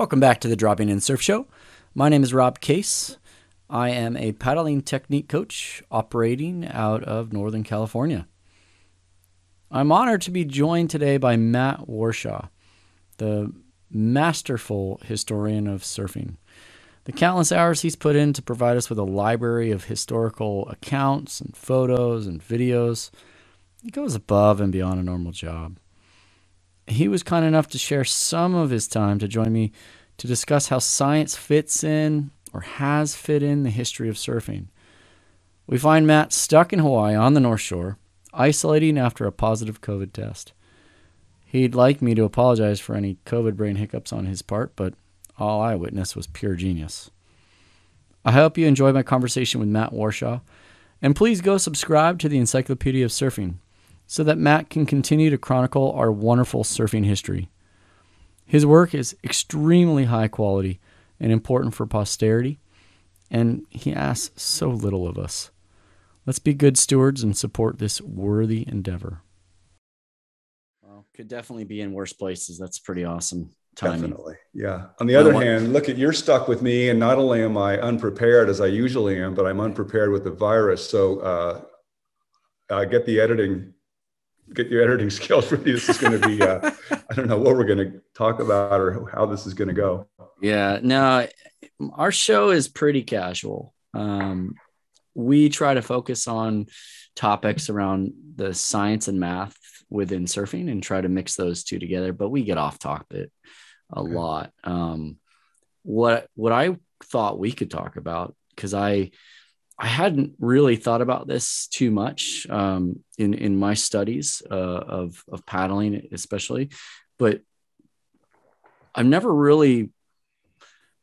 Welcome back to the Dropping In Surf Show. My name is Rob Case. I am a paddling technique coach operating out of Northern California. I'm honored to be joined today by Matt Warshaw, the masterful historian of surfing. The countless hours he's put in to provide us with a library of historical accounts and photos and videos, he goes above and beyond a normal job. He was kind enough to share some of his time to join me to discuss how science fits in or has fit in the history of surfing. We find Matt stuck in Hawaii on the North Shore, isolating after a positive COVID test. He'd like me to apologize for any COVID brain hiccups on his part, but all I witnessed was pure genius. I hope you enjoyed my conversation with Matt Warshaw, and please go subscribe to the Encyclopedia of Surfing so that Matt can continue to chronicle our wonderful surfing history. His work is extremely high quality and important for posterity, and he asks so little of us. Let's be good stewards and support this worthy endeavor. Well, could definitely be in worse places. That's pretty awesome. Timing. Definitely. Yeah. On the other hand, look at you're stuck with me, and not only am I unprepared as I usually am, but I'm unprepared with the virus. So uh, uh, get the editing get your editing skills ready. This is going to be, uh, I don't know what we're going to talk about or how this is going to go. Yeah, no, our show is pretty casual. Um, we try to focus on topics around the science and math within surfing and try to mix those two together, but we get off topic a okay. lot. Um, what what I thought we could talk about because I I hadn't really thought about this too much um, in in my studies uh, of of paddling, especially, but I've never really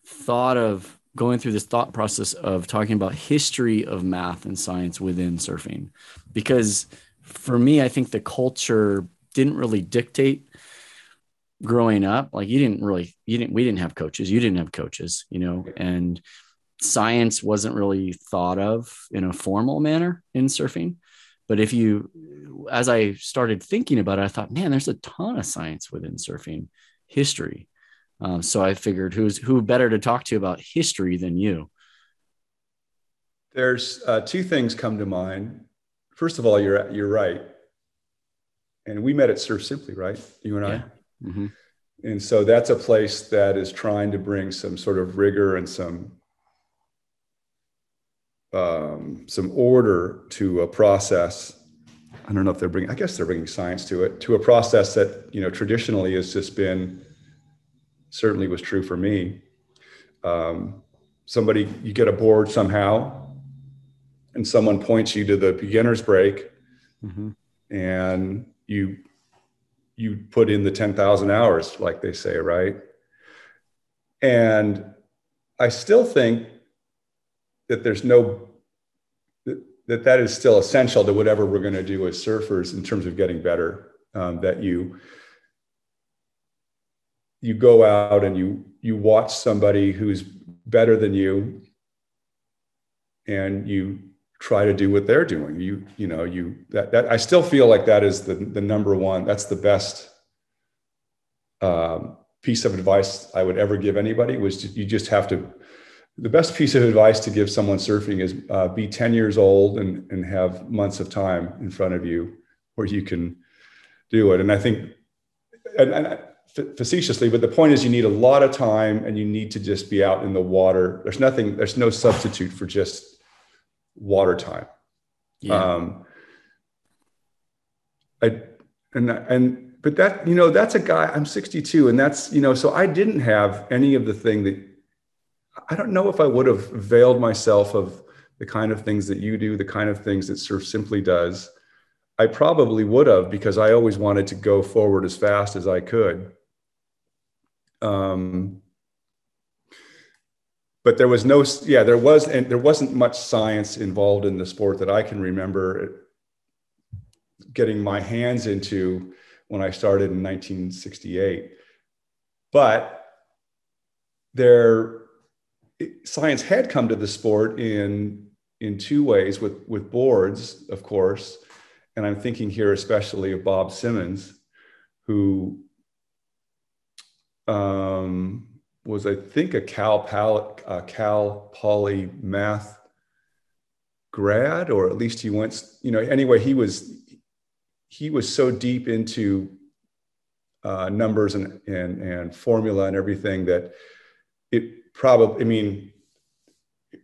thought of going through this thought process of talking about history of math and science within surfing, because for me, I think the culture didn't really dictate growing up. Like you didn't really, you didn't, we didn't have coaches, you didn't have coaches, you know, and science wasn't really thought of in a formal manner in surfing. But if you, as I started thinking about it, I thought, man, there's a ton of science within surfing history. Um, so I figured who's who better to talk to about history than you? There's uh, two things come to mind. First of all, you're you're right, and we met at Surf Simply, right? You and I. Mm-hmm. And so that's a place that is trying to bring some sort of rigor and some um, some order to a process. I don't know if they're bringing. I guess they're bringing science to it to a process that you know traditionally has just been. Certainly was true for me. Um, somebody you get a board somehow, and someone points you to the beginner's break, mm-hmm. and you you put in the ten thousand hours, like they say, right? And I still think that there's no that, that is still essential to whatever we're going to do as surfers in terms of getting better um, that you you go out and you you watch somebody who's better than you and you try to do what they're doing. You you know you that, that i still feel like that is the the number one that's the best um, piece of advice i would ever give anybody was you just have to the best piece of advice to give someone surfing is uh, be 10 years old and, and have months of time in front of you where you can do it. And I think, and, and facetiously, but the point is you need a lot of time and you need to just be out in the water. There's nothing, there's no substitute for just water time. Yeah. Um, I, and, and, but that, you know, that's a guy, I'm 62 and that's, you know, so I didn't have any of the thing that I don't know if I would have veiled myself of the kind of things that you do, the kind of things that Surf Simply does. I probably would have because I always wanted to go forward as fast as I could. Um, but there was no, yeah, there was, and there wasn't much science involved in the sport that I can remember getting my hands into when I started in 1968. But there science had come to the sport in in two ways with with boards of course and i'm thinking here especially of bob simmons who um, was I think a Cal Pal, uh, Cal Poly math grad, or at least he went. You know, anyway, he was he was so deep into uh, numbers and, and and formula and everything that it probably. I mean,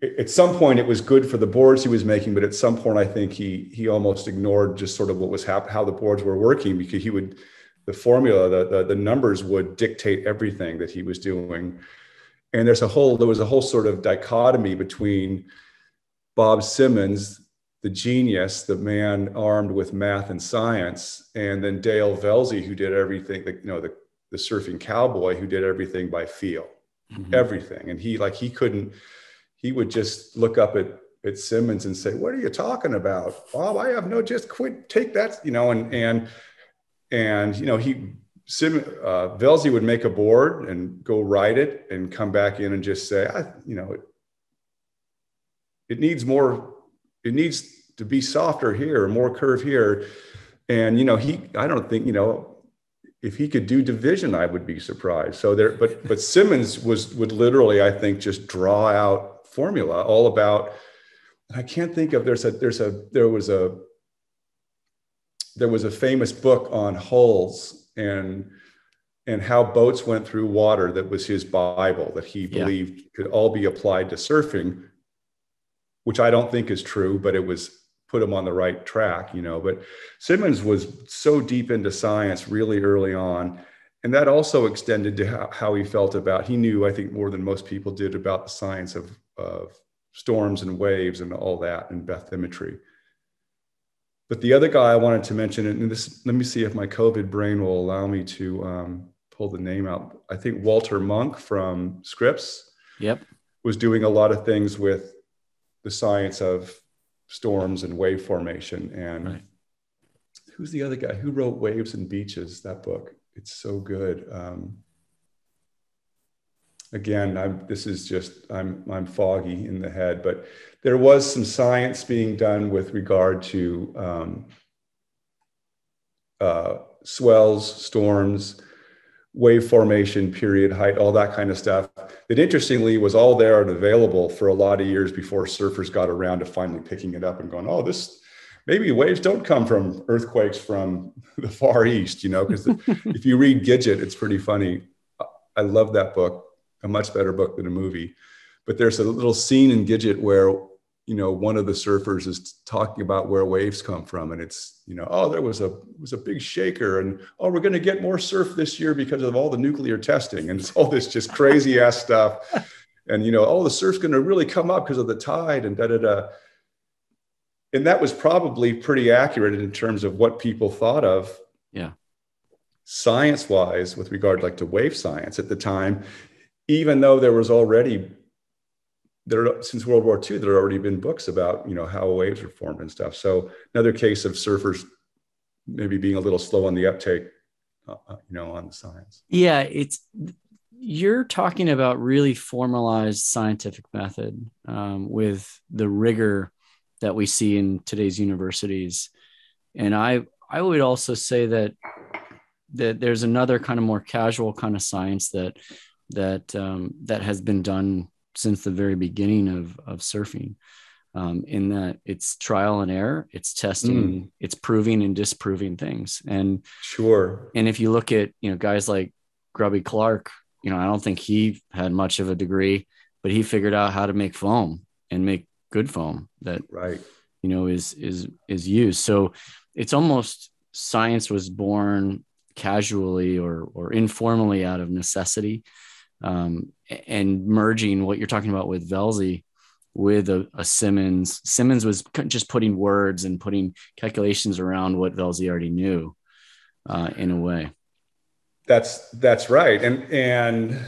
at some point it was good for the boards he was making, but at some point I think he he almost ignored just sort of what was happening, how the boards were working, because he would the formula, the, the, the numbers would dictate everything that he was doing. And there's a whole, there was a whole sort of dichotomy between Bob Simmons, the genius, the man armed with math and science, and then Dale Velzy, who did everything, you know, the, the surfing cowboy who did everything by feel, mm-hmm. everything. And he like, he couldn't, he would just look up at, at Simmons and say, what are you talking about? Bob, I have no, just quit, take that, you know, and, and, and you know he Sim, uh, Velzy would make a board and go write it and come back in and just say, I, you know, it, it needs more, it needs to be softer here, more curve here. And, you know, he, I don't think, you know, if he could do division, I would be surprised. So there, but, but Simmons was, would literally, I think, just draw out formula all about, I can't think of, there's a, there's a, there was a, there was a famous book on hulls and and how boats went through water that was his bible that he believed yeah. could all be applied to surfing which i don't think is true but it was put him on the right track you know but simmons was so deep into science really early on and that also extended to how, how he felt about he knew i think more than most people did about the science of, of storms and waves and all that and bathymetry but the other guy I wanted to mention, and this, let me see if my COVID brain will allow me to um, pull the name out. I think Walter Munk from Scripps. Yep. Was doing a lot of things with the science of storms and wave formation. And right. who's the other guy who wrote Waves and Beaches? That book. It's so good. Um, again, I'm, this is just I'm I'm foggy in the head, but there was some science being done with regard to um, uh, swells, storms, wave formation, period height, all that kind of stuff. That interestingly was all there and available for a lot of years before surfers got around to finally picking it up and going, oh, this maybe waves don't come from earthquakes from the far east, you know, because if you read Gidget, it's pretty funny. I love that book a much better book than a movie. But there's a little scene in Gidget where you know one of the surfers is talking about where waves come from, and it's you know oh there was a was a big shaker, and oh we're going to get more surf this year because of all the nuclear testing, and it's all this just crazy ass stuff. And you know oh the surf's going to really come up because of the tide and da da da. And that was probably pretty accurate in terms of what people thought of yeah science wise with regard like to wave science at the time even though there was already there since World War II, there had already been books about you know how waves are formed and stuff. So another case of surfers maybe being a little slow on the uptake, uh, uh you know, on the science. Yeah, it's you're talking about really formalized scientific method um, with the rigor that we see in today's universities, and I I would also say that that there's another kind of more casual kind of science that that um, that has been done since the very beginning of of surfing. Um, in that it's trial and error, it's testing, mm. it's proving and disproving things. And sure. And if you look at you know guys like Grubby Clark, you know I don't think he had much of a degree, but he figured out how to make foam and make good foam that right you know is is is used. So it's almost science was born casually or or informally out of necessity um, and merging what you're talking about with Velzy with a, a, Simmons. Simmons was just putting words and putting calculations around what Velzy already knew uh, in a way. That's that's right, and and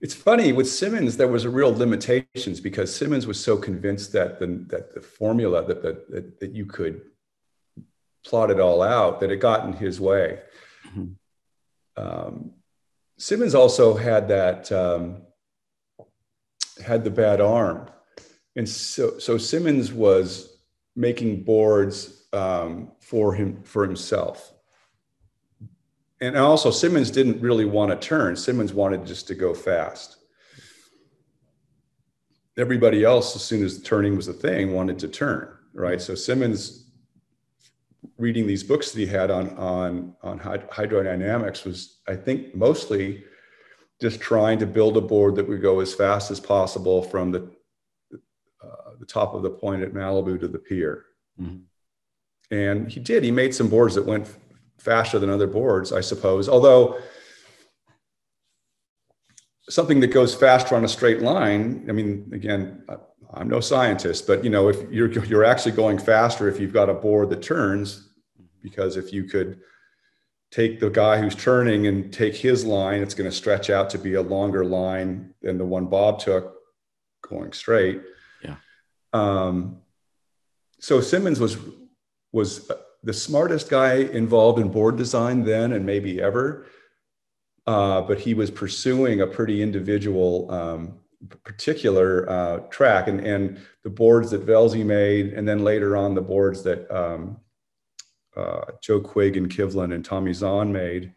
it's funny with Simmons there was a real limitations because Simmons was so convinced that the that the formula that that, that you could plot it all out that it got in his way. Mm-hmm um, Simmons also had that um, had the bad arm, and so so Simmons was making boards um, for him for himself. and also Simmons didn't really want to turn. Simmons wanted just to go fast. Everybody else, as soon as turning was a thing, wanted to turn, right? So Simmons reading these books that he had on on on hydrodynamics was, I think, mostly just trying to build a board that would go as fast as possible from the uh, the top of the point at Malibu to the pier. Mm-hmm. And he did. He made some boards that went faster than other boards, I suppose. Although something that goes faster on a straight line, I mean, again, I'm no scientist, but you know, if you're you're actually going faster if you've got a board that turns, because if you could take the guy who's turning and take his line, it's going to stretch out to be a longer line than the one Bob took going straight. Yeah. Um, so Simmons was was the smartest guy involved in board design then and maybe ever. Uh, but he was pursuing a pretty individual, um, particular uh, track. And, and the boards that Velzy made, and then later on the boards that um, uh, Joe Quigg and Kivlin and Tommy Zahn made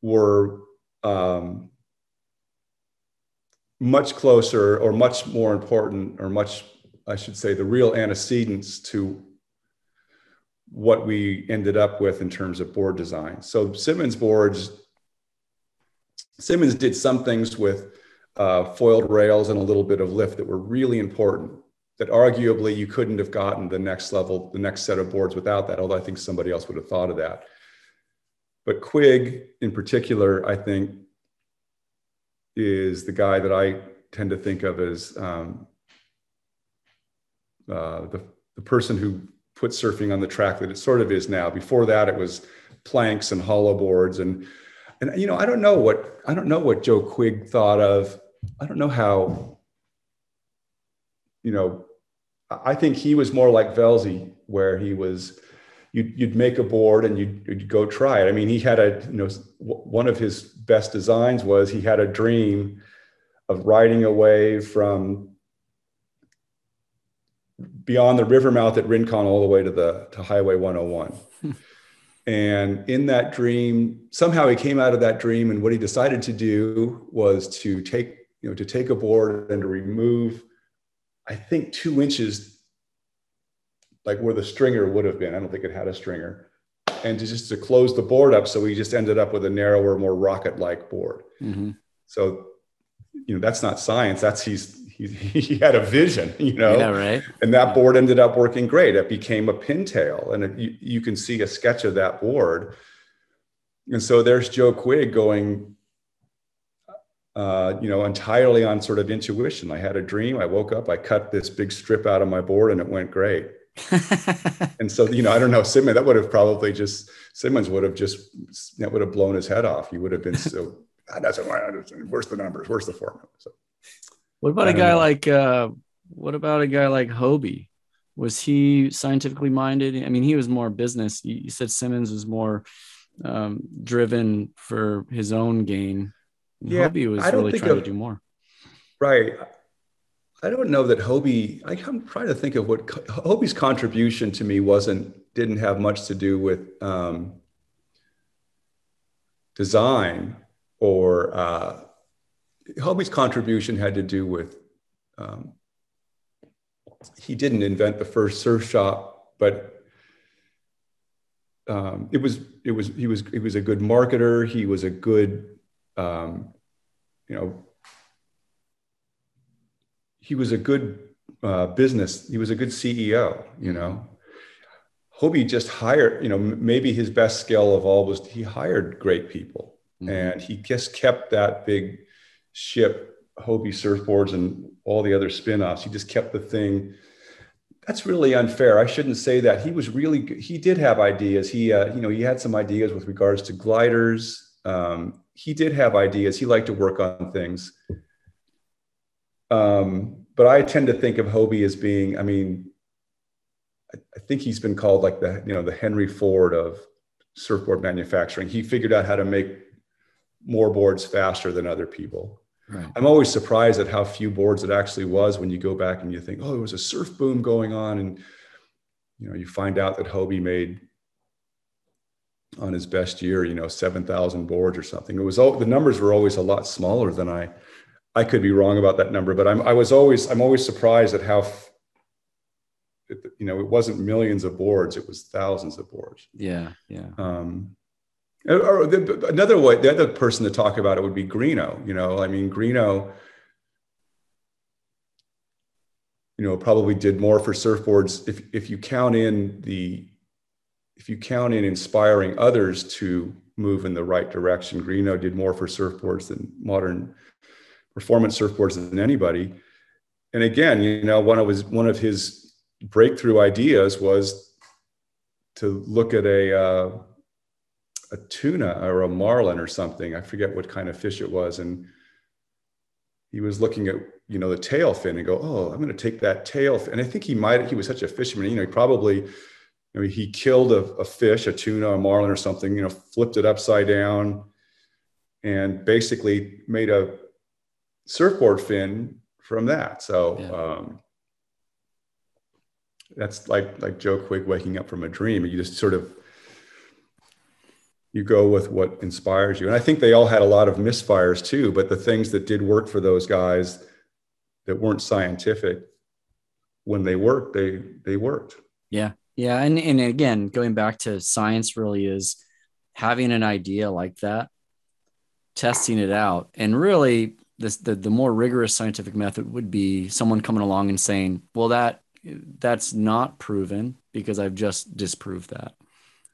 were um, much closer or much more important or much, I should say, the real antecedents to what we ended up with in terms of board design. So Simmons boards, Simmons did some things with uh, foiled rails and a little bit of lift that were really important that arguably you couldn't have gotten the next level, the next set of boards without that, although I think somebody else would have thought of that. But Quigg in particular, I think, is the guy that I tend to think of as um, uh, the, the person who put surfing on the track that it sort of is now. Before that, it was planks and hollow boards, and and you know, I don't know what I don't know what Joe Quigg thought of. I don't know how. You know, I think he was more like Velzy, where he was. You'd, you'd make a board and you'd, you'd go try it. I mean, he had a, you know, one of his best designs was he had a dream of riding away from beyond the river mouth at Rincon all the way to the to Highway 101. and in that dream, somehow he came out of that dream, and what he decided to do was to take you know to take a board and to remove, I think, two inches, like where the stringer would have been. I don't think it had a stringer. And to just to close the board up, so he just ended up with a narrower, more rocket-like board. Mm-hmm. So, you know, that's not science. That's he's he, he had a vision, you know. Yeah, right. And that board ended up working great. It became a pintail, and it, you, you can see a sketch of that board. And so there's Joe Quigg going, uh, you know, entirely on sort of intuition. I had a dream. I woke up. I cut this big strip out of my board, and it went great. and so, you know, I don't know, Simmons. That would have probably just Simmons would have just that would have blown his head off. He would have been so. that doesn't. Where's the numbers? Where's the formula? So what about a guy know. like uh, what about a guy like Hobie? Was he scientifically minded? I mean, he was more business. You, said Simmons was more um, driven for his own gain. Yeah, Hobie was really trying of, to do more. Right. I don't know that Hobie. I'm trying to think of what Hobie's contribution to me wasn't didn't have much to do with um, design or uh, Hobie's contribution had to do with um, he didn't invent the first surf shop, but um, it was it was he was he was a good marketer. He was a good um, you know he was a good uh, business. He was a good CEO. You know, Hobie just hired. You know, maybe his best skill of all was he hired great people, mm-hmm. and he just kept that big ship Hobie surfboards and all the other spin-offs. He just kept the thing. That's really unfair. I shouldn't say that. He was really he did have ideas. He uh, you know he had some ideas with regards to gliders. Um, he did have ideas. He liked to work on things. Um, but I tend to think of Hobie as being. I mean, I, I think he's been called like the you know the Henry Ford of surfboard manufacturing. He figured out how to make more boards faster than other people. Right. I'm always surprised at how few boards it actually was when you go back and you think, oh, there was a surf boom going on, and you know you find out that Hobie made on his best year, you know, 7,000 boards or something. It was all, the numbers were always a lot smaller than I, I could be wrong about that number, but I'm, I was always, I'm always surprised at how, you know, it wasn't millions of boards, it was thousands of boards. Yeah. Yeah. Um, or the, another way, the other person to talk about it would be Greenough. You know, I mean, Greenough, you know, probably did more for surfboards if if you count in the if you count in inspiring others to move in the right direction. Greenough did more for surfboards than modern performance surfboards than anybody. And again, you know, one of his one of his breakthrough ideas was to look at a uh, a tuna or a marlin or something. I forget what kind of fish it was. And he was looking at, you know, the tail fin and go, oh, I'm going to take that tail fin. And I think he might, he was such a fisherman, you know, he probably, I mean, he killed a, a fish, a tuna, a marlin or something, you know, flipped it upside down and basically made a surfboard fin from that. So, yeah. um, that's like like Joe Quigg waking up from a dream. You just sort of you go with what inspires you. And I think they all had a lot of misfires too, but the things that did work for those guys that weren't scientific, when they worked, they they worked. Yeah. Yeah. And and again, going back to science really is having an idea like that, testing it out. And really this the, the more rigorous scientific method would be someone coming along and saying, well, that that's not proven because I've just disproved that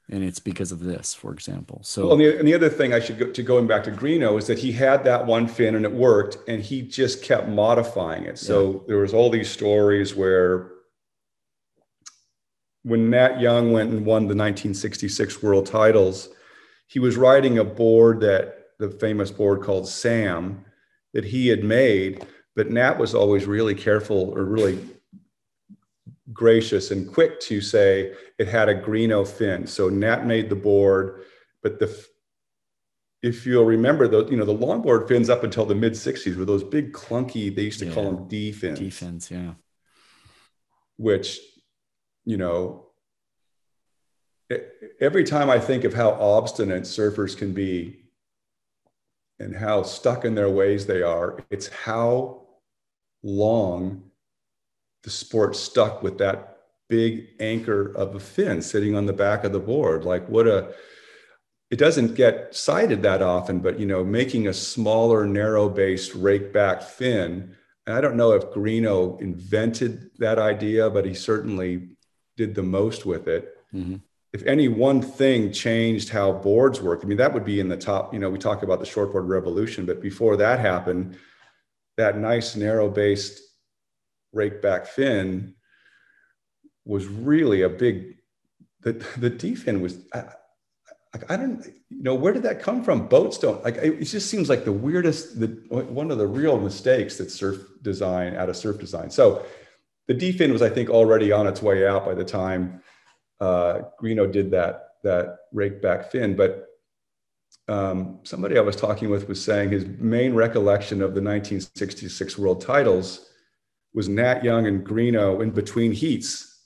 and it's because of this, for example. So, well, and, the, and the other thing I should go to going back to Greenough is that he had that one fin and it worked, and he just kept modifying it. So yeah. there was all these stories where when Nat Young went and won the 1966 World Titles, he was riding a board that the famous board called Sam that he had made, but Nat was always really careful or really gracious and quick to say it had a Greenough fin. So Nat made the board, but the if you'll remember the you know the longboard fins up until the mid 60s were those big clunky they used to yeah. call them D fins. D fins, yeah. Which you know every time I think of how obstinate surfers can be and how stuck in their ways they are, it's how long the sport stuck with that big anchor of a fin sitting on the back of the board. Like what a it doesn't get cited that often, but you know, making a smaller, narrow-based rake back fin. And I don't know if Greenough invented that idea, but he certainly did the most with it. Mm-hmm. If any one thing changed how boards work, I mean, that would be in the top. You know, we talk about the shortboard revolution, but before that happened, that nice narrow-based rake back fin was really a big the the D fin was I, I, don't you know where did that come from? Boats don't like it, just seems like the weirdest the one of the real mistakes that surf design out of surf design. So the D fin was I think already on its way out by the time uh, Greenough did that that rake back fin but um, somebody I was talking with was saying his main recollection of the 1966 world titles was Nat Young and Greenough in between heats,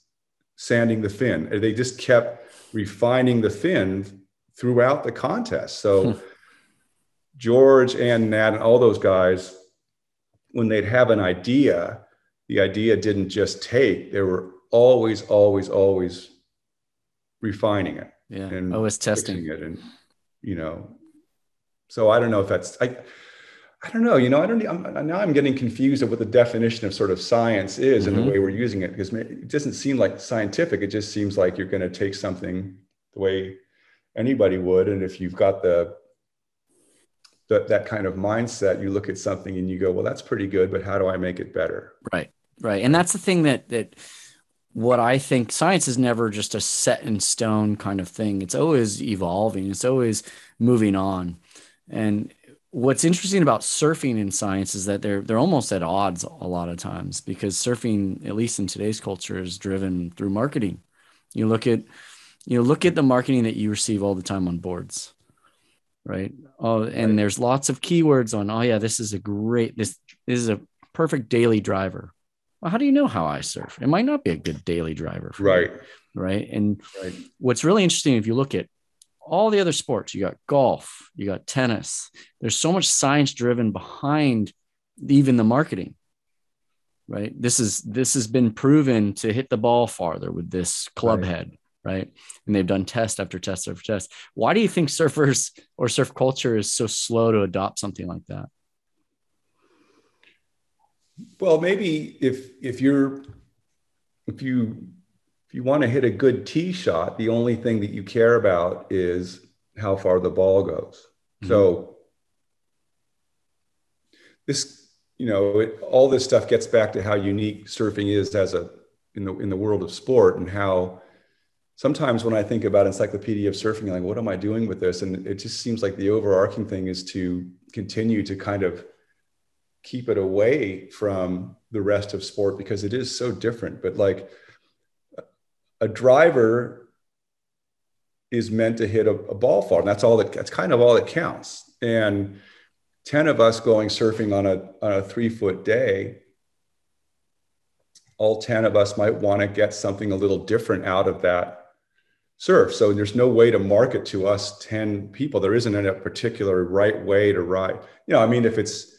sanding the fin. They just kept refining the fin throughout the contest. So hmm. George and Nat and all those guys, when they'd have an idea, the idea didn't just take, they were always, always, always refining it. Yeah. And always testing it. And, you know, so I don't know if that's, I, I don't know. You know, I don't. I'm, now I'm getting confused of what the definition of sort of science is mm-hmm. and the way we're using it because it doesn't seem like scientific. It just seems like you're going to take something the way anybody would, and if you've got the, the that kind of mindset, you look at something and you go, "Well, that's pretty good, but how do I make it better?" Right, right, and that's the thing that that what I think science is never just a set in stone kind of thing. It's always evolving. It's always moving on, and what's interesting about surfing in science is that they're they're almost at odds a lot of times because surfing at least in today's culture is driven through marketing. You look at you know look at the marketing that you receive all the time on boards right? Oh and right. there's lots of keywords on oh yeah this is a great this, this is a perfect daily driver. Well how do you know how i surf? It might not be a good daily driver right. right? And right. what's really interesting if you look at all the other sports. You got golf, you got tennis. There's so much science driven behind even the marketing. Right. This is this has been proven to hit the ball farther with this club right. head. Right. And they've done test after test after test. Why do you think surfers or surf culture is so slow to adopt something like that? Well, maybe if if you're if you if you want to hit a good tee shot, the only thing that you care about is how far the ball goes. Mm-hmm. So this, you know, it, all this stuff gets back to how unique surfing is as a in the in the world of sport and how sometimes when I think about encyclopedia of surfing, like what am I doing with this? And it just seems like the overarching thing is to continue to kind of keep it away from the rest of sport because it is so different. But like a driver is meant to hit a, a ball far, and that's all that that's kind of all that counts. And 10 of us going surfing on a, on a three foot day, all 10 of us might want to get something a little different out of that surf. So there's no way to market to us 10 people. There isn't a particular right way to ride. You know, I mean, if it's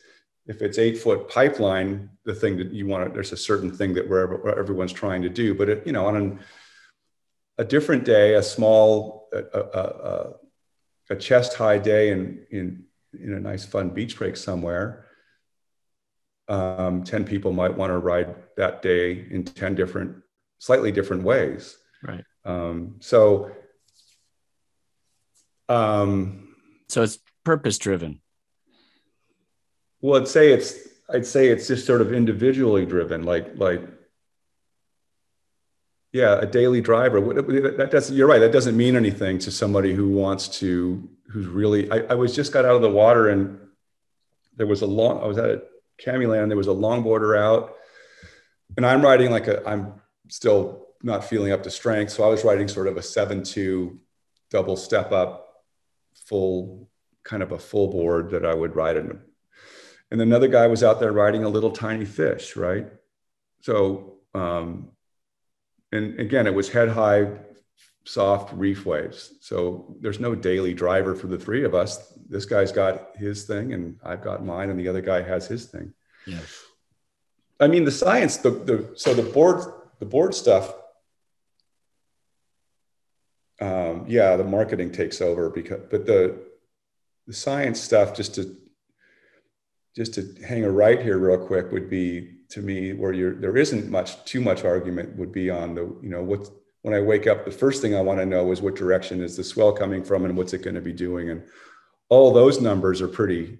if it's eight foot pipeline, the thing that you want to, there's a certain thing that wherever where everyone's trying to do, but it, you know, on an, a different day, a small, a, a, a chest high day in, in, in a nice fun beach break somewhere, um, 10 people might want to ride that day in 10 different, slightly different ways. Right. Um, so, um, so it's purpose driven. Well, I'd say it's I'd say it's just sort of individually driven, like like yeah, a daily driver. That doesn't. You're right. That doesn't mean anything to somebody who wants to, who's really. I, I was just got out of the water and there was a long. I was at Land. There was a longboarder out, and I'm riding like a. I'm still not feeling up to strength, so I was riding sort of a seven two double step up, full kind of a full board that I would ride in and another guy was out there riding a little tiny fish, right? So, um, and again, it was head high, soft reef waves. So there's no daily driver for the three of us. This guy's got his thing, and I've got mine, and the other guy has his thing. Yeah. I mean, the science, the the so the board, the board stuff. Um, yeah, the marketing takes over because, but the the science stuff, just to just to hang a right here real quick would be to me where you're there isn't much too much argument would be on the you know what when I wake up the first thing I want to know is what direction is the swell coming from and what's it going to be doing. And all those numbers are pretty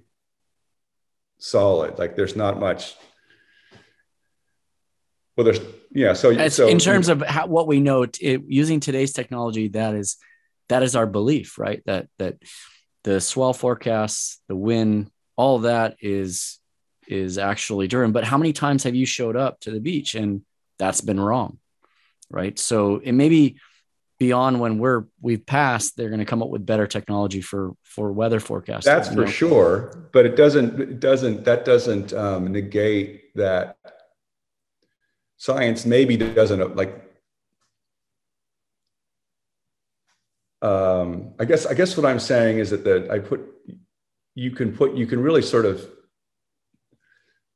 solid. Like there's not much well there's yeah so, so in terms of how, what we know it, using today's technology that is that is our belief right? That that the swell forecasts the wind all that is is actually Durham. But how many times have you showed up to the beach and that's been wrong? Right. So it may be beyond when we're we've passed, they're going to come up with better technology for for weather forecasting. That's for know? sure. But it doesn't it doesn't that doesn't um, negate that science maybe doesn't like um, I guess I guess what I'm saying is that the I put you can put you can really sort of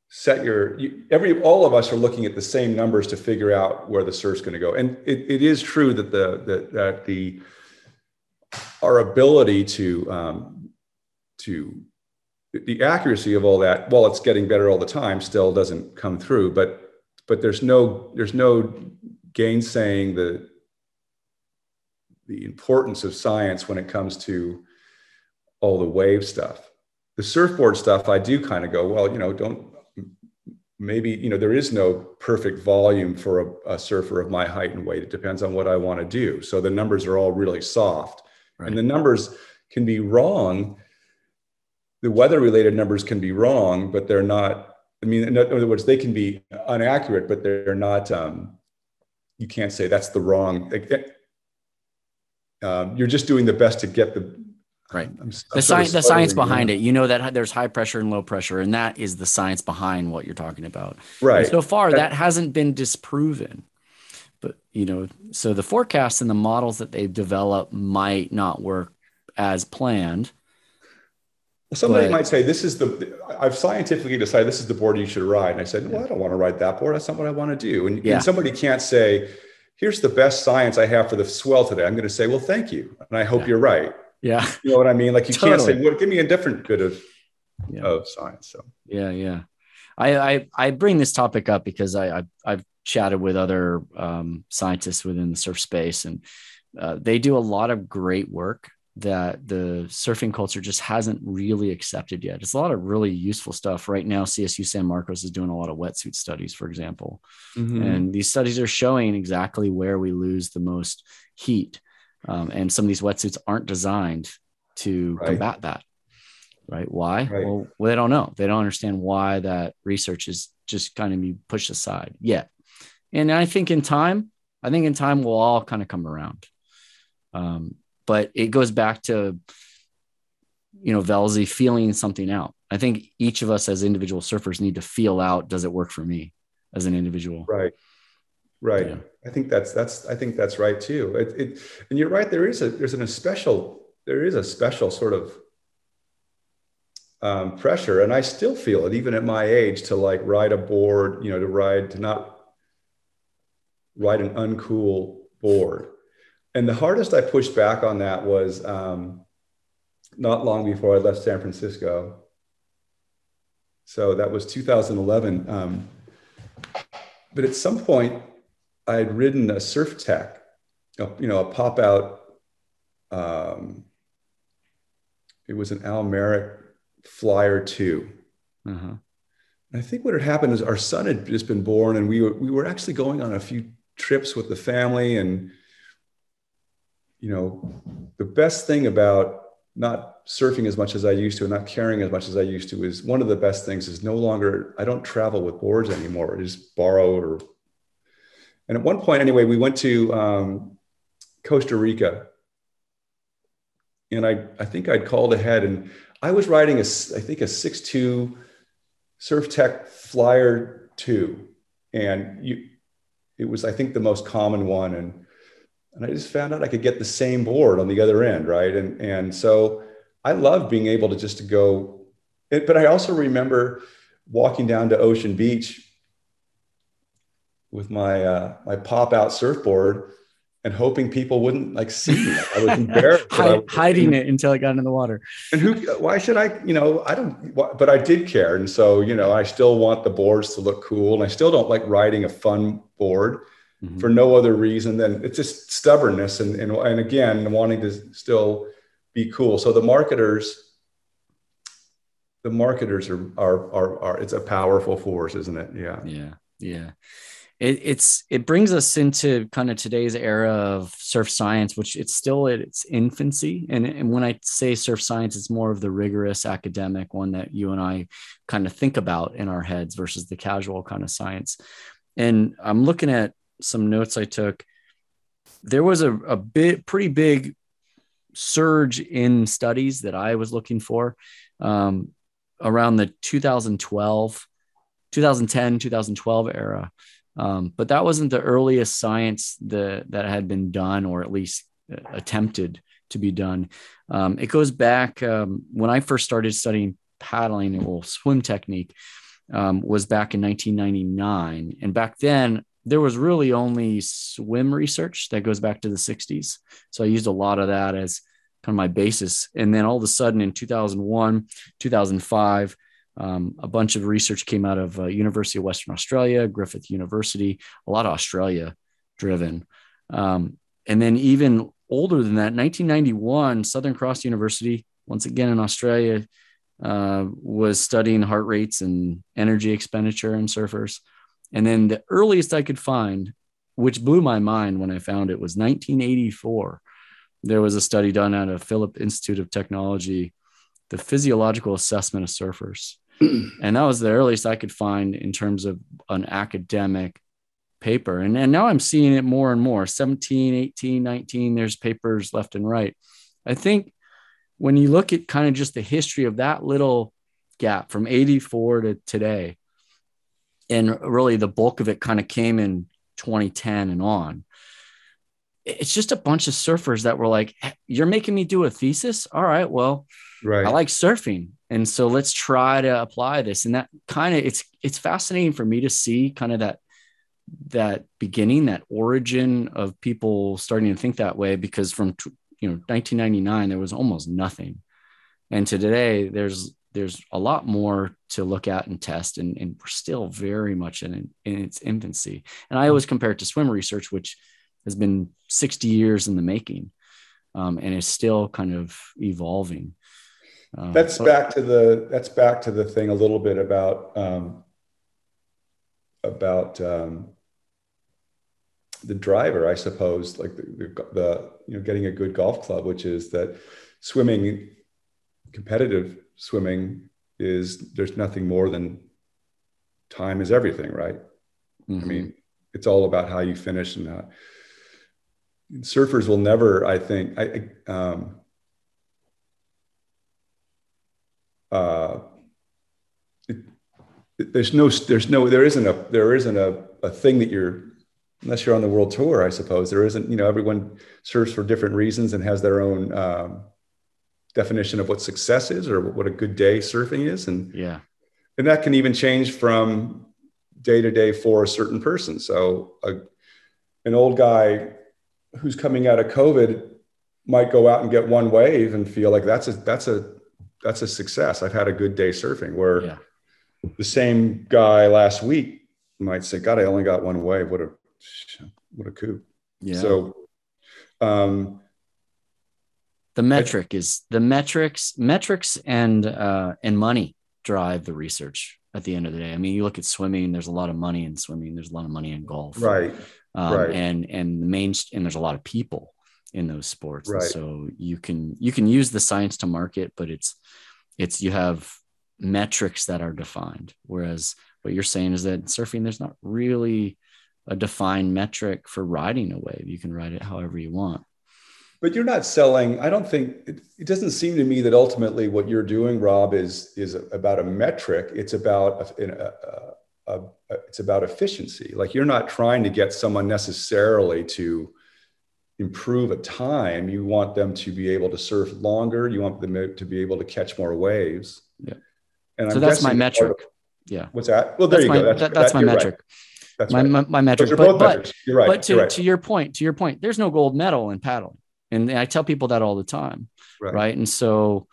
set your you, every all of us are looking at the same numbers to figure out where the surf's going to go. And it, it is true that the that, that the our ability to um, to the accuracy of all that while it's getting better all the time still doesn't come through. But but there's no there's no gainsaying the the importance of science when it comes to all the wave stuff. The surfboard stuff, I do kind of go, well, you know, don't maybe, you know, there is no perfect volume for a, a surfer of my height and weight. It depends on what I want to do. So the numbers are all really soft. Right. And the numbers can be wrong. The weather related numbers can be wrong, but they're not, I mean, in other words, they can be inaccurate, but they're not, um, you can't say that's the wrong. Um, you're just doing the best to get the Right. I'm, I'm the science, the science behind it. You know that there's high pressure and low pressure, and that is the science behind what you're talking about. Right. And so far, that, that hasn't been disproven. But you know, so the forecasts and the models that they've developed might not work as planned. Somebody But- might say, "This is the." I've scientifically decided this is the board you should ride, and I said, "Well, I don't want to ride that board. That's not what I want to do." And, Yeah. and somebody can't say, "Here's the best science I have for the swell today." I'm going to say, "Well, thank you," and I hope Yeah. you're right. Yeah. You know what I mean? Like you can't say, "Well, give me a different bit of Yeah. of science." So Yeah, yeah. I I, I bring this topic up because I, I I've chatted with other um, scientists within the surf space, and uh, they do a lot of great work that the surfing culture just hasn't really accepted yet. It's a lot of really useful stuff right now. CSU San Marcos is doing a lot of wetsuit studies, for example, Mm-hmm. and these studies are showing exactly where we lose the most heat. Um, and some of these wetsuits aren't designed to Right. combat that. Right? Why? Right. Well, well, they don't know. They don't understand why that research is just kind of be pushed aside yet. And I think in time, I think in time we'll all kind of come around. Um, but it goes back to, you know, Velzy feeling something out. I think each of us as individual surfers need to feel out, does it work for me as an individual? right, right. Yeah. I think that's that's I think that's right too. It, it and you're right. There is a there's an, a special there is a special sort of um, pressure, and I still feel it even at my age to like ride a board. You know, to ride to not ride an uncool board. And the hardest I pushed back on that was um, not long before I left San Francisco. So that was 2011. Um, but at some point, I had ridden a Surftech, you know, a pop out. Um, it was an Al Merrick Flyer 2. Uh-huh. And I think what had happened is our son had just been born, and we were we were actually going on a few trips with the family. And you know, the best thing about not surfing as much as I used to, and not caring as much as I used to, is one of the best things is no longer I don't travel with boards anymore. I just borrow or. And at one point, anyway, we went to um, Costa Rica, and I I think I'd called ahead, and I was riding a, I think a six two Surftech Flyer 2. And you, it was, I think, the most common one. And, and I just found out I could get the same board on the other end, right? And, and so I love being able to just to go. It, but I also remember walking down to Ocean Beach with my uh, my pop out surfboard and hoping people wouldn't like see me. I was embarrassed. I was- hiding it until it got in the water. and who why should i you know i don't why- but i did care and so you know i still want the boards to look cool and i still don't like riding a fun board Mhm. for no other reason than it's just stubbornness and and, and again wanting to still be cool so the marketers the marketers are are are, are it's a powerful force isn't it yeah Yeah, yeah. It, it's it brings us into kind of today's era of surf science, which it's still at its infancy. And, and when I say surf science, it's more of the rigorous academic one that you and I kind of think about in our heads versus the casual kind of science. And I'm looking at some notes I took. There was a, a bit pretty big surge in studies that I was looking for um, around the 2012 2010 2012 era um, but that wasn't the earliest science that that had been done or at least uh, attempted to be done. Um, it goes back um, when i first started studying paddling well swim technique um, was back in 1999 and back then there was really only swim research that goes back to the 60s so i used a lot of that as kind of my basis. And then all of a sudden in 2001 2005 um, a bunch of research came out of uh, University of Western Australia, Griffith University, a lot of Australia driven. Um, and then even older than that, 1991, Southern Cross University, once again in Australia, uh, was studying heart rates and energy expenditure in surfers. And then the earliest I could find, which blew my mind when I found it, was 1984. There was a study done at a Phillip Institute of Technology, the physiological assessment of surfers and that was the earliest I could find in terms of an academic paper. And, and now I'm seeing it more and more 17, 18, 19, there's papers left and right. I think when you look at kind of just the history of that little gap from 84 to today, and really the bulk of it kind of came in 2010 and on. It's just a bunch of surfers that were like, "You're making me do a thesis. All right, well, right. I like surfing, and so let's try to apply this." And that kind of it's it's fascinating for me to see kind of that that beginning, that origin of people starting to think that way, because from you know 1999 there was almost nothing, and to today there's there's a lot more to look at and test and, and we're still very much in, in its infancy and i always mm-hmm. compare it to swim research which has been 60 years in the making um, and is still kind of evolving um, that's but, back to the that's back to the thing a little bit about um, about um, the driver i suppose like the, the, the you know getting a good golf club which is that swimming competitive swimming is there's nothing more than time is everything, right? Mm-hmm. I mean, it's all about how you finish and how. Surfers will never, I think, I, um, uh, it, it, there's no, there's no, there isn't a, there isn't a, a thing that you're, unless you're on the world tour, I suppose there isn't, you know, everyone surfs for different reasons and has their own, um, definition of what success is or what a good day surfing is. And yeah. and that can even change from day to day for a certain person. So a, an old guy who's coming out of covid might go out and get one wave and feel like that's a that's a that's a success. I've had a good day surfing where yeah. the same guy last week might say god i only got one wave. What a what a coup. Yeah. So um the metric is the metrics metrics and uh, and money drive the research at the end of the day. I mean you look at swimming there's a lot of money in swimming. There's a lot of money in golf. Right um, right. and and the main and there's a lot of people in those sports. Right. so you can you can use the science to market but it's it's you have metrics that are defined. Whereas what you're saying is that surfing there's not really a defined metric for riding a wave. You can ride it however you want. But you're not selling i don't think it, it, doesn't seem to me that ultimately what you're doing rob is is about a metric. It's about a, a, a, it's about efficiency like you're not trying to get someone necessarily to improve a time you want them to be able to surf longer you want them to be able to catch more waves yeah and so I'm that's my metric of, yeah what's that well there that's you my, go that's, that, that's my metric right. That's my, right. my, my metric. But, but, right. but to, to your point, to your point, there's no gold medal in paddling. And I tell people that all the time. Right. right. And so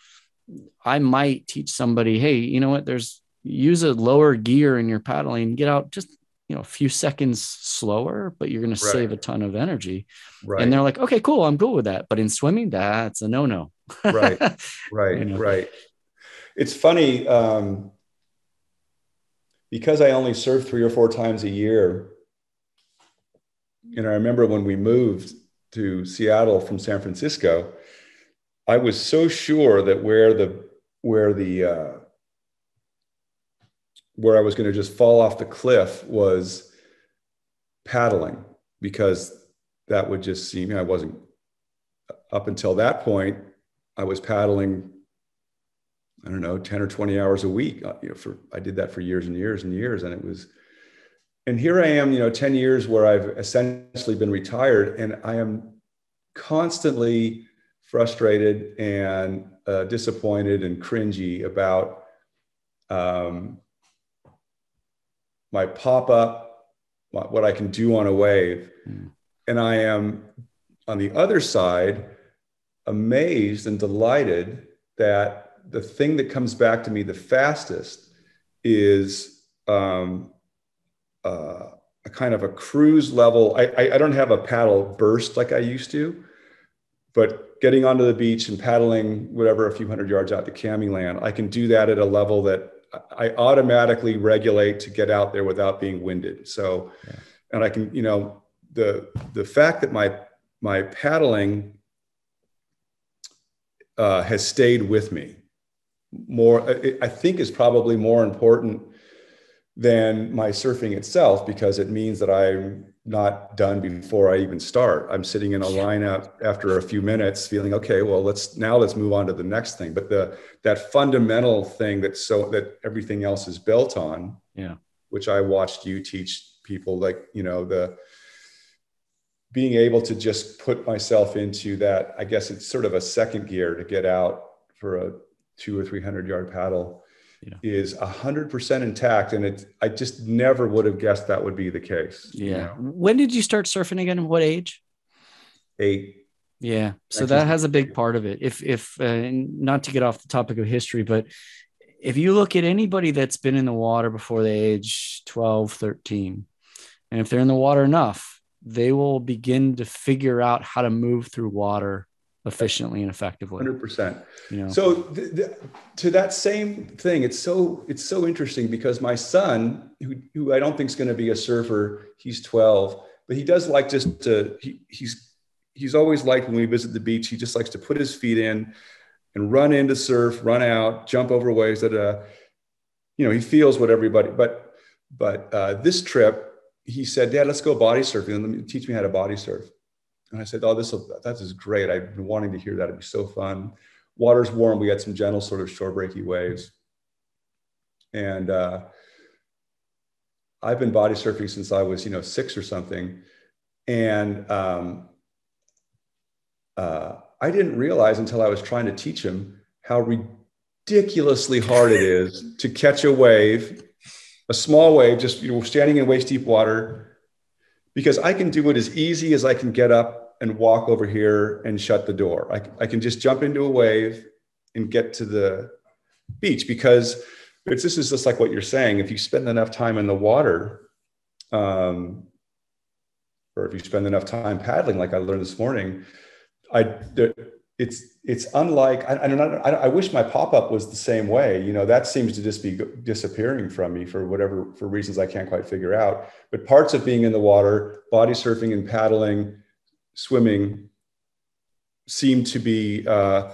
I might teach somebody, hey, you know what? There's use a lower gear in your paddling, get out just you know a few seconds slower, but you're going to save a ton of energy. Right. And they're like, okay, cool, I'm cool with that. But in swimming, that's a no-no. right. Right. you know? Right. It's funny. Um, because I only surf three or four times a year. And I remember when we moved, to Seattle from San Francisco, I was so sure that where the where the uh, where I was going to just fall off the cliff was paddling because that would just seem I wasn't up until that point I was paddling I don't know 10 or 20 hours a week. Uh, you know for I did that for years and years and years and it was and here I am, you know, 10 years where I've essentially been retired and I am constantly frustrated and uh, disappointed and cringy about um, my pop up, what I can do on a wave. Mm. And I am on the other side amazed and delighted that the thing that comes back to me the fastest is um, uh, a kind of a cruise level. I, I, I don't have a paddle burst like I used to, but getting onto the beach and paddling whatever a few hundred yards out to Cami land, I can do that at a level that I automatically regulate to get out there without being winded. So, yeah. and I can, you know, the the fact that my my paddling uh, has stayed with me more, I think, is probably more important than my surfing itself because it means that I'm not done before I even start. I'm sitting in a lineup after a few minutes feeling okay, well let's now let's move on to the next thing. But the that fundamental thing that so that everything else is built on, yeah, which I watched you teach people like, you know, the being able to just put myself into that, I guess it's sort of a second gear to get out for a two or 300 yard paddle yeah. is a hundred percent intact. And it, I just never would have guessed that would be the case. Yeah. You know? When did you start surfing again? What age? Eight. Yeah. So that has a big part of it. If, if, uh, not to get off the topic of history, but if you look at anybody that's been in the water before the age 12, 13, and if they're in the water enough, they will begin to figure out how to move through water efficiently and effectively. Hundred percent. You know. So th- th- to that same thing, it's so it's so interesting because my son, who, who I don't think is going to be a surfer, he's twelve, but he does like just to he, he's he's always liked when we visit the beach. He just likes to put his feet in and run into surf, run out, jump over waves. That uh, you know, he feels what everybody. But but uh, this trip, he said, "Dad, let's go body surfing. Let me teach me how to body surf." And I said, "Oh, this that is great. I've been wanting to hear that. It'd be so fun. Water's warm. We had some gentle sort of shore breaky waves, and uh, I've been body surfing since I was, you know, six or something, and um, uh, I didn't realize until I was trying to teach him how ridiculously hard it is to catch a wave, a small wave, just you know, standing in waist deep water, because I can do it as easy as I can get up and walk over here and shut the door. I, I can just jump into a wave and get to the beach because it's, this is just like what you're saying. If you spend enough time in the water, um, or if you spend enough time paddling, like I learned this morning, I it's it's unlike I, I don't I, I wish my pop up was the same way. You know that seems to just be disappearing from me for whatever for reasons I can't quite figure out. But parts of being in the water, body surfing and paddling, swimming, seem to be. Uh,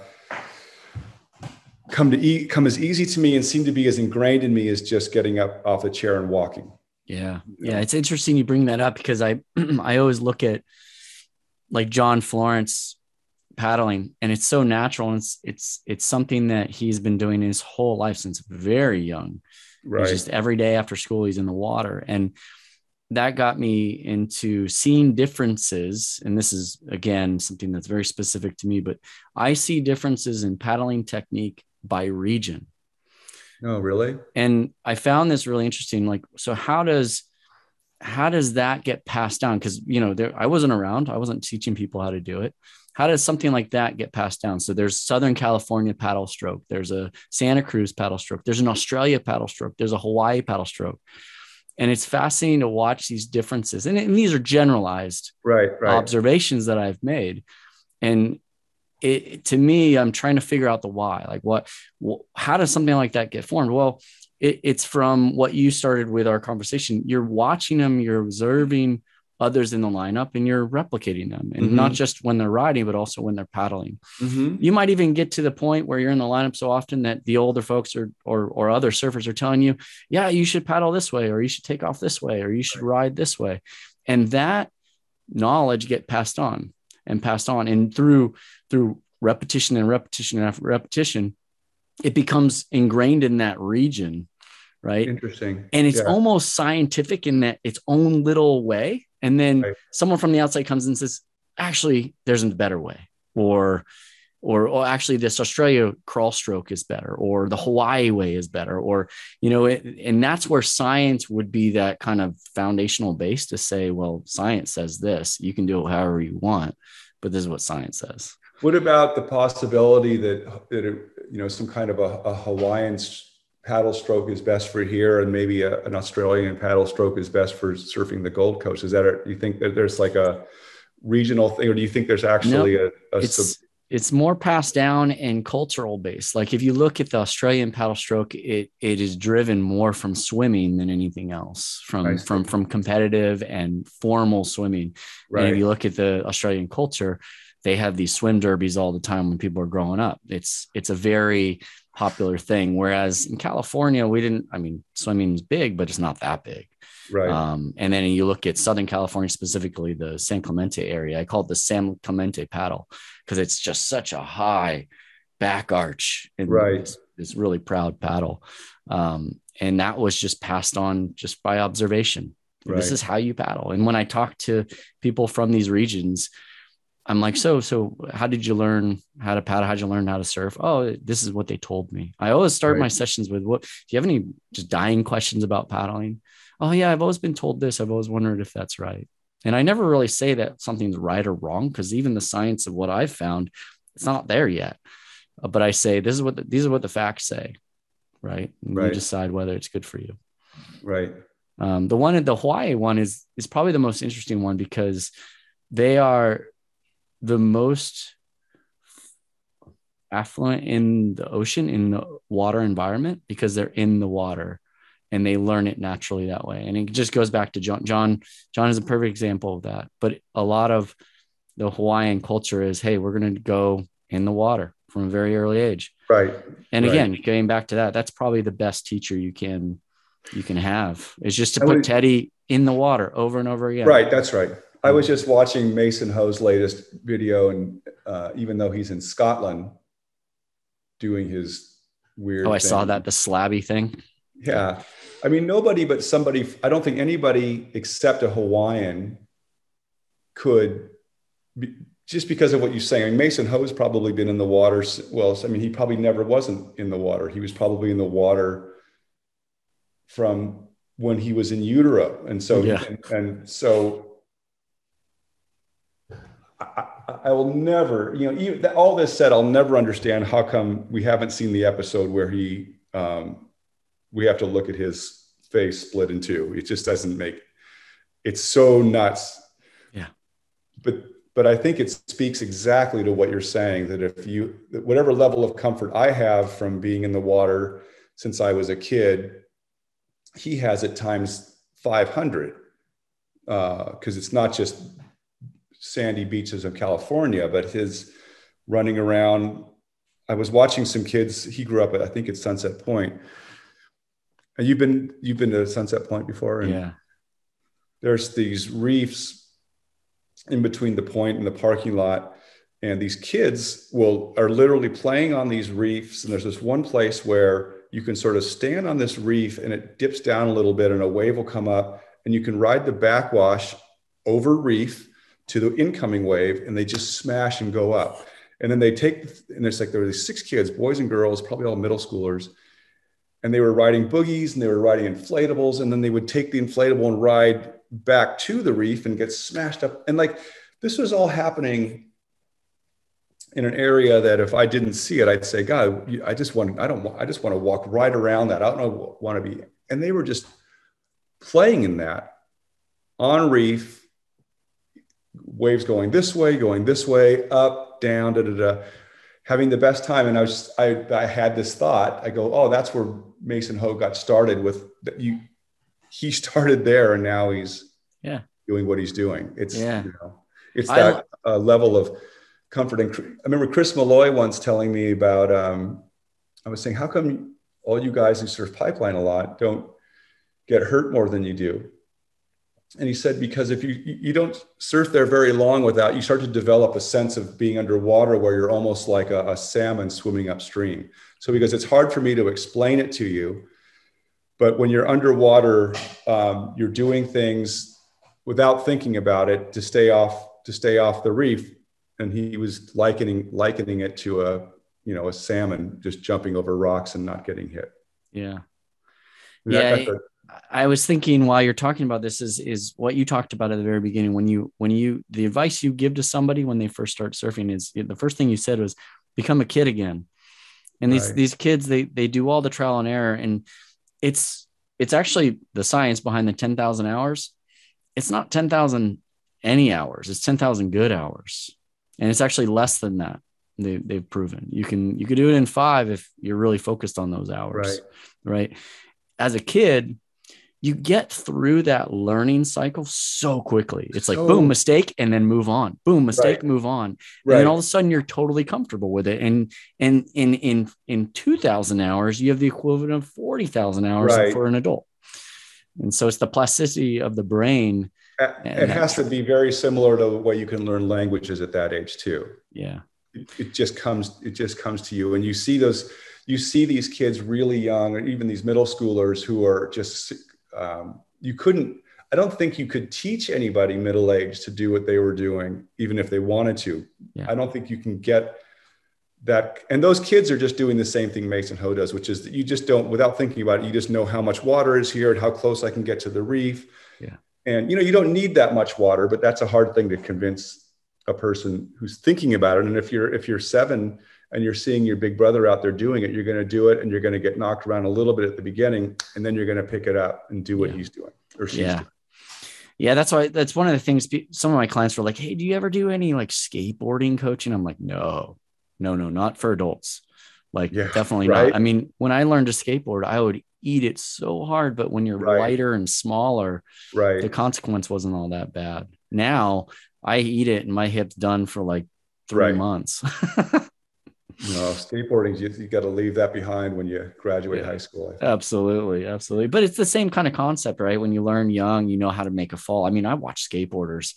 come to e- come as easy to me and seem to be as ingrained in me as just getting up off the chair and walking. Yeah. Yeah. It's interesting you bring that up because I I always look at like John Florence paddling and it's so natural and it's it's it's something that he's been doing his whole life since very young. Right. it's just every day after school he's in the water. And that got me into seeing differences and this is again something that's very specific to me but i see differences in paddling technique by region. Oh really? And i found this really interesting like so how does how does that get passed down? Because you know there i wasn't around. I wasn't teaching people how to do it how does something like that get passed down? So there's Southern California paddle stroke, there's a Santa Cruz paddle stroke, there's an Australia paddle stroke, there's a Hawaii paddle stroke. And it's fascinating to watch these differences. And, and these are generalized right, right. observations that I've made. And it, to me, I'm trying to figure out the why. Like, what, how does something like that get formed? Well, it, it's from what you started with our conversation. You're watching them, you're observing others in the lineup and you're replicating them. And mm-hmm. not just when they're riding but also when they're paddling. Mm-hmm. you might even get to the point where you're in the lineup so often that the older folks or, or or other surfers are telling you yeah you should paddle this way or you should take off this way or you should ride this way. And that knowledge get passed on and passed on. And through through repetition and repetition and repetition it becomes ingrained in that region right? Interesting. And it's yeah. almost scientific in that its own little way and then right. someone from the outside comes and says, actually, there's a better way. Or, or, or actually this Australia crawl stroke is better, or the Hawaii way is better, or, you know, it, and that's where science would be that kind of foundational base to say, well, science says this, you can do it however you want, but this is what science says. What about the possibility that, that it, you know, some kind of a, a Hawaiian paddle stroke is best for here and maybe a, an Australian paddle stroke is best for surfing the Gold Coast? Is that, a, you think that there's like a regional thing or do you think there's actually nope. a, a it's, sub- it's more passed down and cultural based. Like if you look at the Australian paddle stroke, it it is driven more from swimming than anything else, from from from competitive and formal swimming. Right. And if you look at the Australian culture, they have these swim derbies all the time when people are growing up. It's it's a very popular thing. Whereas in California, we didn't, I mean, swimming's big, but it's not that big. Right. Um, and then you look at Southern California, specifically the San Clemente area. I call it the San Clemente paddle because it's just such a high back arch. And right. It's, it's really proud paddle. Um, and that was just passed on just by observation. Right. This is how you paddle. And when I talk to people from these regions, I'm like, so, so how did you learn how to paddle? How'd you learn how to surf? Oh, this is what they told me. I always start right. my sessions with what, do you have any just dying questions about paddling? Oh yeah, I've always been told this. I've always wondered if that's right. And I never really say that something's right or wrong because even the science of what I've found, it's not there yet. Uh, but I say this is what the, these are what the facts say, right? And right. You decide whether it's good for you. Right. Um, the one in the Hawaii one is is probably the most interesting one because they are the most affluent in the ocean in the water environment because they're in the water and they learn it naturally that way. And it just goes back to john john john is a perfect example of that. But a lot of the hawaiian culture is hey we're going to go in the water from a very early age. Right. And right. again going back to that that's probably the best teacher you can you can have is just to put would, teddy in the water over and over again. Right that's right i was just watching mason ho's latest video and uh, even though he's in scotland doing his weird oh i thing, saw that the slabby thing yeah i mean nobody but somebody i don't think anybody except a hawaiian could be, just because of what you're saying. I mean, Mason Ho's probably been in the water. Well, I mean, he probably never wasn't in the water. He was probably in the water from when he was in utero. And so, yeah. and, and, so I, I, will never, you know, even, all this said, I'll never understand how come we haven't seen the episode where he, um, we have to look at his face split in two. It just doesn't make, it's so nuts. Yeah. But but I think it speaks exactly to what you're saying that if you, whatever level of comfort I have from being in the water since I was a kid, he has at times 500 because uh, it's not just sandy beaches of California, but his running around. I was watching some kids. He grew up at, I think at Sunset Point. And you've been you've been to Sunset Point before, and yeah. There's these reefs in between the point and the parking lot and these kids will are literally playing on these reefs and there's this one place where you can sort of stand on this reef and it dips down a little bit and a wave will come up and you can ride the backwash over reef to the incoming wave and they just smash and go up and then they take and it's like there were these six kids boys and girls probably all middle schoolers and they were riding boogies and they were riding inflatables and then they would take the inflatable and ride back to the reef and get smashed up. And like this was all happening in an area that if I didn't see it, I'd say, God, I just want, I don't want, I just want to walk right around that. I don't want to be. And they were just playing in that on reef, waves going this way, going this way, up, down, da da da, having the best time. And I was, just, I, I had this thought. I go, oh, that's where Mason Ho got started with that. You, he started there and now he's yeah doing what he's doing. It's yeah. You know, it's that uh, level of comfort. And I remember Chris Malloy once telling me about. Um, I was saying, how come all you guys who surf pipeline a lot don't get hurt more than you do? And he said, because if you you don't surf there very long without, you start to develop a sense of being underwater where you're almost like a, a salmon swimming upstream. So because it's hard for me to explain it to you, but when you're underwater, um, you're doing things without thinking about it to stay off to stay off the reef. And he was likening likening it to a you know a salmon just jumping over rocks and not getting hit. Yeah, that, yeah. I was thinking while you're talking about this is is what you talked about at the very beginning when you when you the advice you give to somebody when they first start surfing is the first thing you said was become a kid again. And these right. these kids they they do all the trial and error and it's it's actually the science behind the 10,000 hours. It's not 10,000 any hours. It's 10,000 good hours. And it's actually less than that. They, they've proven you can, you could do it in five if you're really focused on those hours. Right. Right. As a kid, you get through that learning cycle so quickly. It's like boom, mistake, and then move on. Boom, mistake, right. move on. And right. then all of a sudden you're totally comfortable with it. And and in in in 2000 hours, you have the equivalent of 40,000 hours right. for an adult. And so it's the plasticity of the brain. It has to be very similar to what you can learn languages at that age too. Yeah. It, it just comes, it just comes to you. And you see those, you see these kids really young, or even these middle schoolers who are just um, you couldn't I don't think you could teach anybody middle aged to do what they were doing, even if they wanted to. Yeah. I don't think you can get that. And those kids are just doing the same thing Mason Ho does, which is that you just don't, without thinking about it, you just know how much water is here and how close I can get to the reef. Yeah. And you know, you don't need that much water, but that's a hard thing to convince a person who's thinking about it. And if you're if you're seven and you're seeing your big brother out there doing it, you're going to do it and you're going to get knocked around a little bit at the beginning, and then you're going to pick it up and do what Yeah. he's doing or she's Yeah. doing. Yeah, that's why that's one of the things some of my clients were like, Hey, do you ever do any like skateboarding coaching? I'm like, no, no, no, not for adults. Like, Yeah, definitely right. not. I mean, when I learned to skateboard, I would eat it so hard, but when you're Right. lighter and smaller, right. the consequence wasn't all that bad. Now I eat it and my hip's done for like three Right. months. No, skateboarding, you, you got to leave that behind when you graduate Yeah. high school. Absolutely. Absolutely. But it's the same kind of concept, right? When you learn young, you know how to make a fall. I mean, I watch skateboarders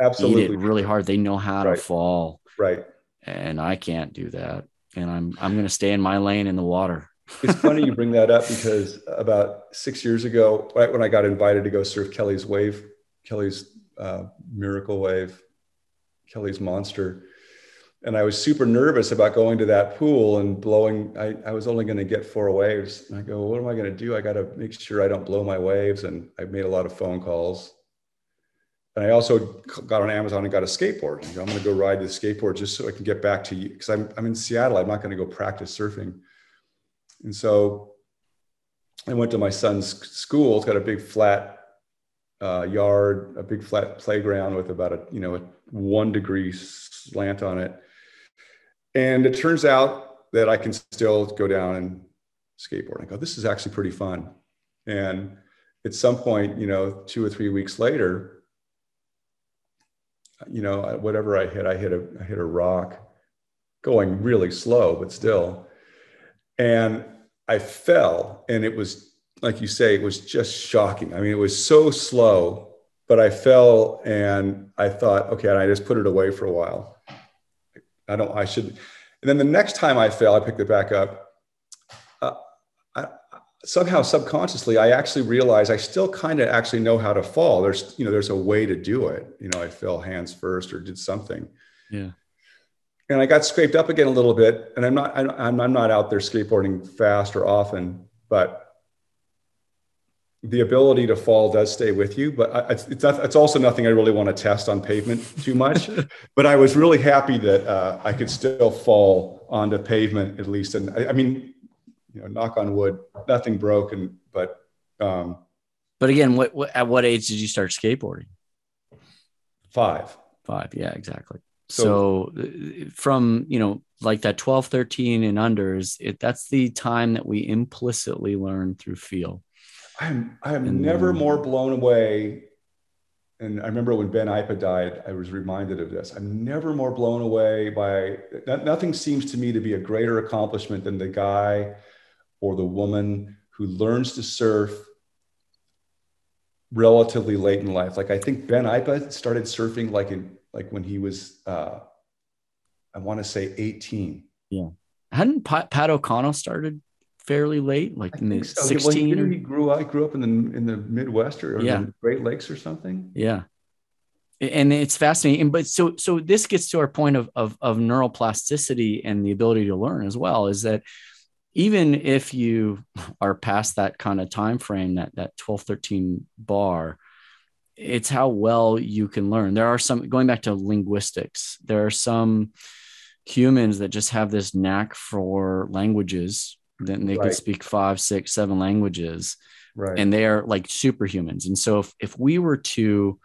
Absolutely. eat it really hard. They know how Right. to fall. Right. and I can't do that. And I'm I'm going to stay in my lane in the water. It's funny you bring that up because about six years ago, right when I got invited to go surf Kelly's wave, Kelly's uh, miracle wave, Kelly's monster, and I was super nervous about going to that pool and blowing. I, I was only going to get four waves. And I go, what am I going to do? I got to make sure I don't blow my waves. And I made a lot of phone calls. And I also got on Amazon and got a skateboard. I'm going to go ride the skateboard just so I can get back to you because I'm, I'm in Seattle. I'm not going to go practice surfing. And so I went to my son's school. It's got a big flat uh, yard, a big flat playground with about a you know a one degree slant on it. And it turns out that I can still go down and skateboard. I go, this is actually pretty fun. And at some point, you know, two or three weeks later, you know, whatever I hit, I hit a I hit a rock, going really slow, but still. And I fell, and it was like you say, it was just shocking. I mean, it was so slow, but I fell, and I thought, okay, and I just put it away for a while. I don't. I should. And then the next time I fail, I picked it back up. Uh, I, somehow, subconsciously, I actually realized I still kind of actually know how to fall. There's, you know, there's a way to do it. You know, I fell hands first or did something Yeah. and I got scraped up again a little bit. And I'm not, I'm, I'm not out there skateboarding fast or often, but the ability to fall does stay with you. But I, it's, it's, not, it's also nothing I really want to test on pavement too much. but I was really happy that uh, I could still fall onto pavement at least. And I, I mean, you know, knock on wood, nothing broken, but um, But again, what, what at what age did you start skateboarding? five. Five. Yeah, exactly. So- So, uh, from, you know, like that 12, 13 and unders, it that's the time that we implicitly learn through feel. I'm I'm And never more blown away. And I remember when Ben Aipa died, I was reminded of this. I'm never more blown away by nothing seems to me to be a greater accomplishment than the guy or the woman who learns to surf relatively late in life. Like I think Ben Aipa started surfing like in like when he was uh I want to say 18. Yeah. Hadn't Pat, Pat O'Connell started fairly late, like in the so. Well, 16? he, he grew up, grew up in the in the Midwest or, or Yeah. the Great Lakes or something. Yeah. And it's fascinating. But so so this gets to our point of, of of neuroplasticity and the ability to learn as well, is that even if you are past that kind of time frame, that that 12, 13 bar, it's how well you can learn. There are some going back to linguistics, there are some humans that just have this knack for languages. Then they Right. could speak five, six, seven languages Right. and they are like superhumans. And so if, if we were to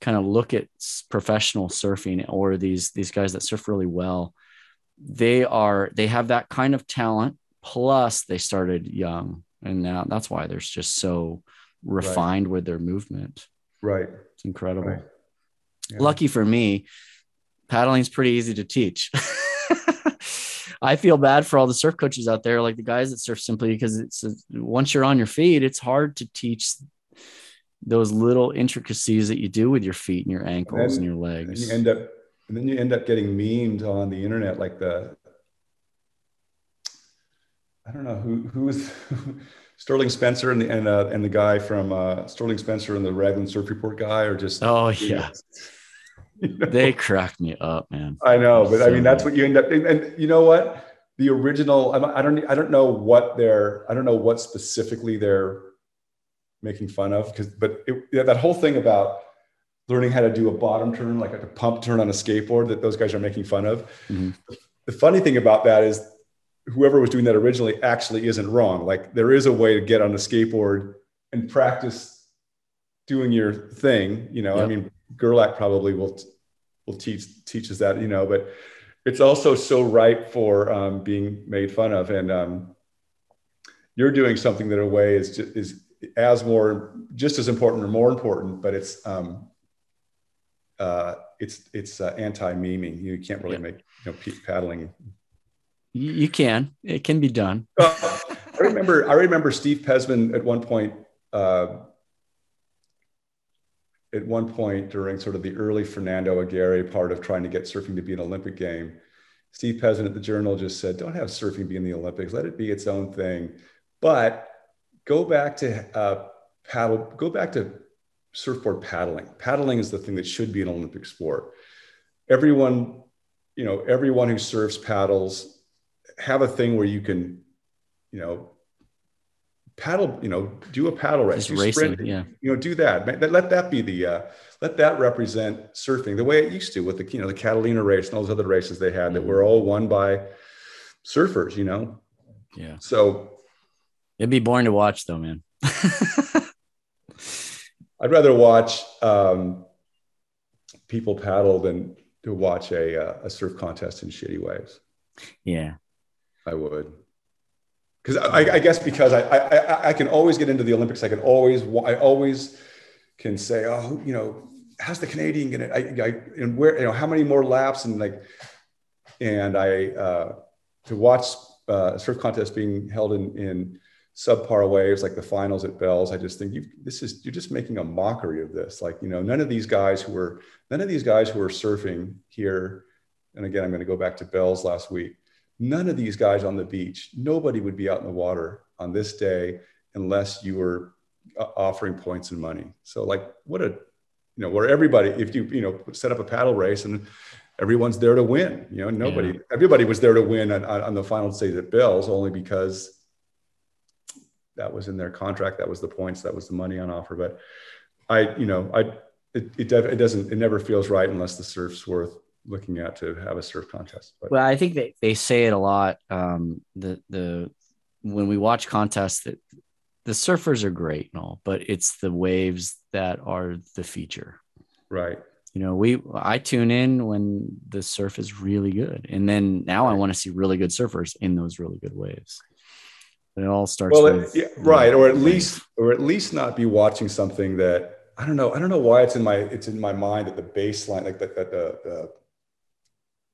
kind of look at professional surfing or these these guys that surf really well, they are they have that kind of talent. Plus, they started young, and now that's why they're just so refined with their movement. right. It's incredible. Right. Yeah. Lucky for me, paddling's pretty easy to teach. I feel bad for all the surf coaches out there, like the guys that surf simply because it's once you're on your feet, it's hard to teach those little intricacies that you do with your feet and your ankles and, then- your And legs. you end up, and then you end up getting memed on the internet, like the, I don't know who who was Sterling Spencer and the and, uh, and the guy from uh, Sterling Spencer and the Raglan Surf Report guy or just oh yeah. You know? They cracked me up, man. I know, but so I mean that's what you end up. And, and you know what? The original. I don't. I don't know what they're. I don't know what specifically they're making fun of because. But it, yeah, that whole thing about learning how to do a bottom turn, like a pump turn on a skateboard, that those guys are making fun of. Mm-hmm. The funny thing about that is whoever was doing that originally actually isn't wrong. Like there is a way to get on a skateboard and practice doing your thing. You know, yep. I mean, Gerlach probably will will teach teaches that. You know, but it's also so ripe for um, being made fun of, and um, you're doing something that in a way is just, is as more just as important or more important, but it's um, uh, it's it's uh, anti memeing. You can't really make you know paddling you can. It can be done. I remember. I remember Steve Pezman at one point. Uh, at one point during sort of the early Fernando Aguerre part of trying to get surfing to be an Olympic game, Steve Pezman at the Journal just said, "Don't have surfing be in the Olympics. Let it be its own thing." But go back to uh, paddle. Go back to surfboard paddling. Paddling is the thing that should be an Olympic sport. Everyone, you know, everyone who surfs paddles have a thing where you can, you know, paddle, you know, do a paddle race, Just racing, sprint, yeah. you know, do that. Let that be the, uh, let that represent surfing the way it used to with the, you know, the Catalina race and all those other races they had that mm-hmm. were all won by surfers, you know? Yeah. So it'd be boring to watch though, man. I'd rather watch um, people paddle than to watch a, uh, a surf contest in shitty waves. Yeah. I would. Because I, I, guess because I, I I can always get into the Olympics. I can always I always can say, oh, you know, how's the Canadian gonna? I, I and where you know how many more laps and like, and I uh, to watch uh, surf contest being held in in subpar waves like the finals at Bell's. I just think you this is you're just making a mockery of this. Like you know, none of these guys who were none of these guys who are surfing here. And again, I'm going to go back to Bell's last week none of these guys on the beach, nobody would be out in the water on this day unless you were uh, offering points and money. So like what a, you know, where everybody, if you, you know, set up a paddle race and everyone's there to win, you know, nobody, yeah. everybody was there to win on, on the final stage at Bell's only because that was in their contract. That was the points, that was the money on offer. But I, you know, I, it, it, it doesn't, it never feels right unless the surf's worth looking at to have a surf contest. But. Well, I think they, they say it a lot. Um, the the when we watch contests that the surfers are great and all, but it's the waves that are the feature. Right. You know, we I tune in when the surf is really good, and then now I want to see really good surfers in those really good waves. And it all starts. Well, with, yeah, right, or at least, or at least not be watching something that I don't know. I don't know why it's in my it's in my mind that the baseline, like that, that the, the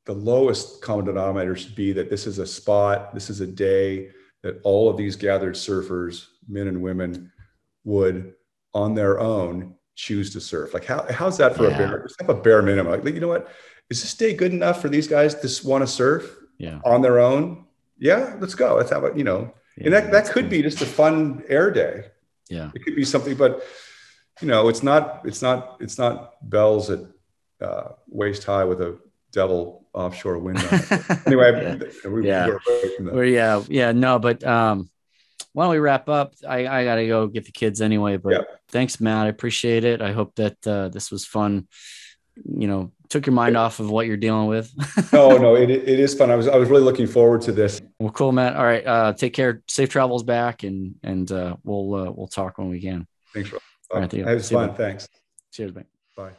the lowest common denominator should be that this is a spot, this is a day that all of these gathered surfers, men and women, would on their own choose to surf. Like how, how's that for yeah. a bare, just have a bare minimum? Like, you know what? Is this day good enough for these guys to want to surf yeah. on their own? Yeah, let's go. Let's have a, you know, yeah, and that, that could be just a fun air day. Yeah. It could be something, but you know, it's not, it's not, it's not bells at uh, waist high with a devil offshore wind. anyway, yeah. We, yeah. We're, yeah, yeah, no, but um, why don't we wrap up? I, I got to go get the kids anyway. But yep. thanks, Matt. I appreciate it. I hope that uh, this was fun. You know, took your mind off of what you're dealing with. no, no, it, it is fun. I was I was really looking forward to this. Well, cool, Matt. All right, uh, take care. Safe travels back, and and uh, we'll uh, we'll talk when we can. Thanks, Rob. All right, it was fun. Thanks. Cheers, mate. Bye.